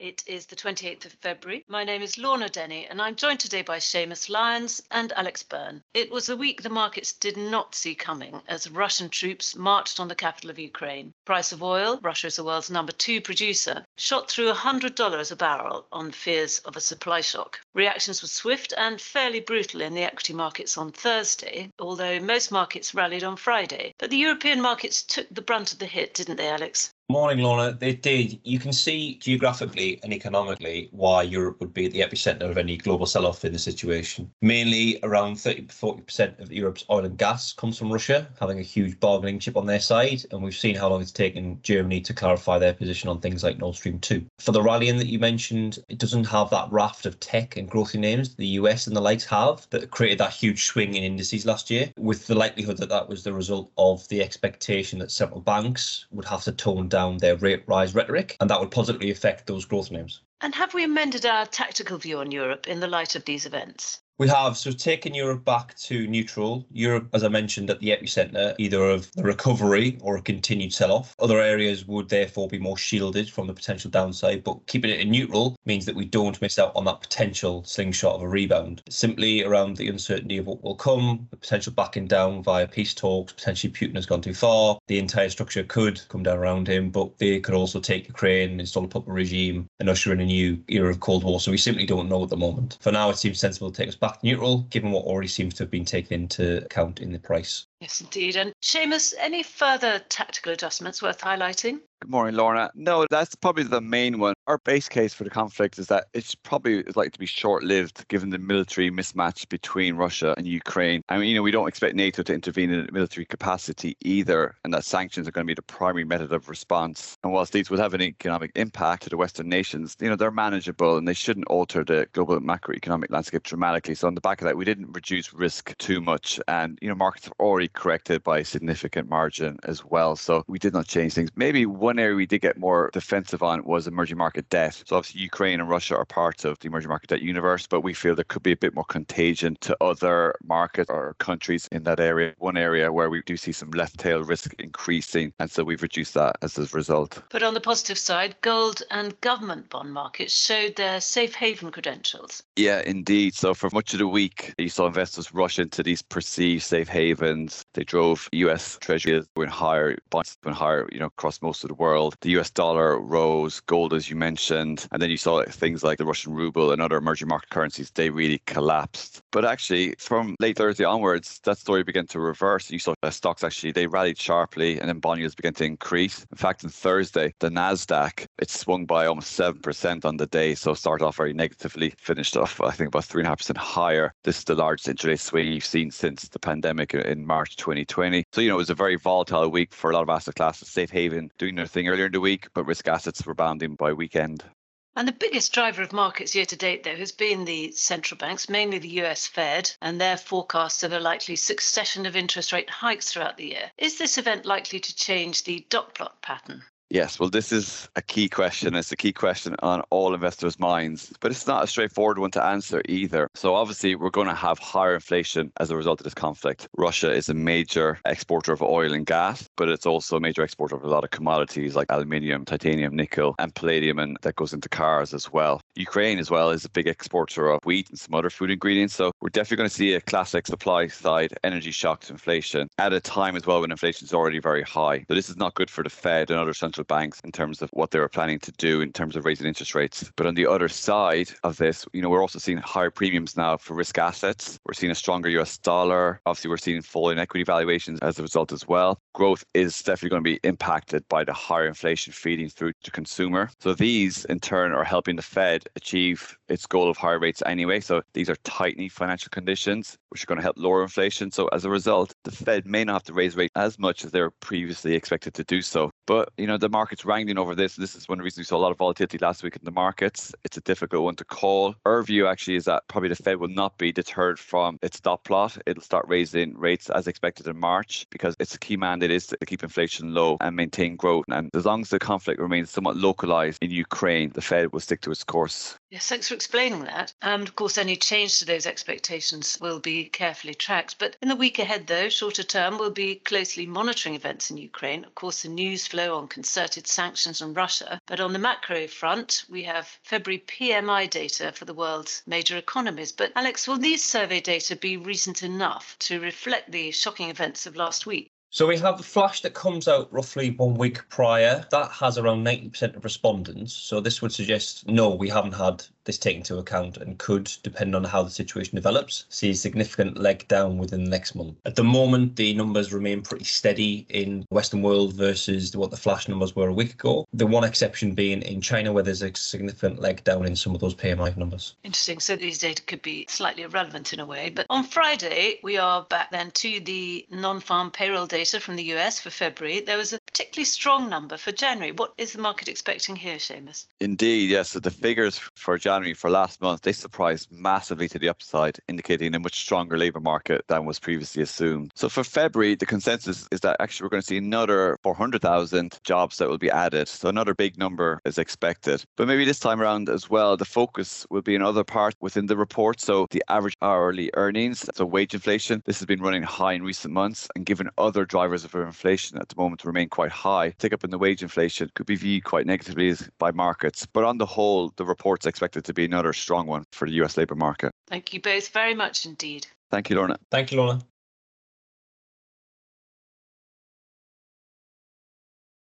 It is the 28th of February. My name is Lorna Denny, and I'm joined today by Seamus Lyons and Alex Burn. It was a week the markets did not see coming as Russian troops marched on the capital of Ukraine. Price of oil, Russia is the world's number two producer, shot through $100 a barrel on fears of a supply shock. Reactions were swift and fairly brutal in the equity markets on Thursday, although most markets rallied on Friday. But the European markets took the brunt of the hit, didn't they, Alex? Morning, Lorna. They did. You can see geographically and economically why Europe would be at the epicenter of any global sell off in the situation. Mainly around 30 40% of Europe's oil and gas comes from Russia, having a huge bargaining chip on their side. And we've seen how long it's taken Germany to clarify their position on things like Nord Stream 2. For the rallying that you mentioned, it doesn't have that raft of tech and growthy names the US and the likes have that created that huge swing in indices last year, with the likelihood that that was the result of the expectation that central banks would have to tone down down their rate rise rhetoric, and that would positively affect those growth names. And have we amended our tactical view on Europe in the light of these events? We have so taken Europe back to neutral. Europe, as I mentioned, at the epicenter either of the recovery or a continued sell off. Other areas would therefore be more shielded from the potential downside, but keeping it in neutral means that we don't miss out on that potential slingshot of a rebound. Simply around the uncertainty of what will come, the potential backing down via peace talks, potentially Putin has gone too far. The entire structure could come down around him, but they could also take Ukraine, install a puppet regime, and usher in a new era of Cold War. So we simply don't know at the moment. For now, it seems sensible to take us back back neutral, given what already seems to have been taken into account in the price. Yes, indeed. And Seamus, any further tactical adjustments worth highlighting? Good morning, Lorna. No, that's probably the main one. Our base case for the conflict is that it's probably likely to be short lived given the military mismatch between Russia and Ukraine. I mean, you know, we don't expect NATO to intervene in a military capacity either, and that sanctions are going to be the primary method of response. And whilst these would have an economic impact to the Western nations, you know, they're manageable and they shouldn't alter the global macroeconomic landscape dramatically. So, on the back of that, we didn't reduce risk too much. And, you know, markets have already corrected by a significant margin as well. So, we did not change things. Maybe one area we did get more defensive on was emerging market debt. So obviously Ukraine and Russia are part of the emerging market debt universe, but we feel there could be a bit more contagion to other markets or countries in that area. One area where we do see some left tail risk increasing, and so we've reduced that as a result. But on the positive side, gold and government bond markets showed their safe haven credentials. Yeah, indeed. So for much of the week, you saw investors rush into these perceived safe havens. They drove US treasuries went higher, bonds went higher, you know, across most of the world. The US dollar rose, gold, as you mentioned, and then you saw things like the Russian ruble and other emerging market currencies, they really collapsed. But actually, from late Thursday onwards, that story began to reverse. You saw stocks actually, they rallied sharply and then bond yields began to increase. In fact, on Thursday, the NASDAQ, it swung by almost 7% on the day. So started off very negatively, finished off, I think, about 3.5% higher. This is the largest intraday swing you've seen since the pandemic in March 2020. So, you know, it was a very volatile week for a lot of asset classes. Safe haven doing their thing earlier in the week, but risk assets rebounding by weekend. And the biggest driver of markets year to date, though, has been the central banks, mainly the US Fed, and their forecasts of a likely succession of interest rate hikes throughout the year. Is this event likely to change the dot plot pattern? Yes, well, this is a key question. It's a key question on all investors' minds, but it's not a straightforward one to answer either. So, obviously, we're going to have higher inflation as a result of this conflict. Russia is a major exporter of oil and gas, but it's also a major exporter of a lot of commodities like aluminium, titanium, nickel, and palladium, and that goes into cars as well. Ukraine, as well, is a big exporter of wheat and some other food ingredients. So, we're definitely going to see a classic supply side energy shock to inflation at a time as well when inflation is already very high. So, this is not good for the Fed and other central central banks in terms of what they were planning to do in terms of raising interest rates. But on the other side of this, you know, we're also seeing higher premiums now for risk assets. We're seeing a stronger US dollar. Obviously, we're seeing falling equity valuations as a result as well. Growth is definitely going to be impacted by the higher inflation feeding through to consumer. So these in turn are helping the Fed achieve its goal of higher rates anyway. So these are tightening financial conditions, which are going to help lower inflation. So as a result, the Fed may not have to raise rates as much as they were previously expected to do so. But you know, the market's wrangling over this. This is one reason we saw a lot of volatility last week in the markets. It's a difficult one to call. Our view actually is that probably the Fed will not be deterred from its dot plot. It'll start raising rates as expected in March because its a key mandate is to keep inflation low and maintain growth. And as long as the conflict remains somewhat localized in Ukraine, the Fed will stick to its course. Yes, thanks for explaining that. And of course, any change to those expectations will be carefully tracked. But in the week ahead, though, shorter term, we'll be closely monitoring events in Ukraine. Of course, the news flow on concerted sanctions on Russia. But on the macro front, we have February PMI data for the world's major economies. But Alex, will these survey data be recent enough to reflect the shocking events of last week? So we have the flash that comes out roughly one week prior. That has around 90% of respondents. So this would suggest no, we haven't had this taken into account and could, depending on how the situation develops, see a significant leg down within the next month. At the moment, the numbers remain pretty steady in the Western world versus what the flash numbers were a week ago. The one exception being in China, where there's a significant leg down in some of those PMI numbers. Interesting. So these data could be slightly irrelevant in a way. But on Friday, we are back then to the non farm payroll data from the US for February. There was a particularly strong number for January. What is the market expecting here, Seamus? Indeed, yes. So the figures for January January for last month, they surprised massively to the upside, indicating a much stronger labour market than was previously assumed. So for February, the consensus is that actually we're going to see another 400,000 jobs that will be added. So another big number is expected. But maybe this time around as well, the focus will be in other parts within the report. So the average hourly earnings, so wage inflation, this has been running high in recent months. And given other drivers of inflation at the moment remain quite high, tick up in the wage inflation could be viewed quite negatively by markets. But on the whole, the report's expected to be another strong one for the US labour market. Thank you both very much indeed. Thank you, Lorna. Thank you, Lorna.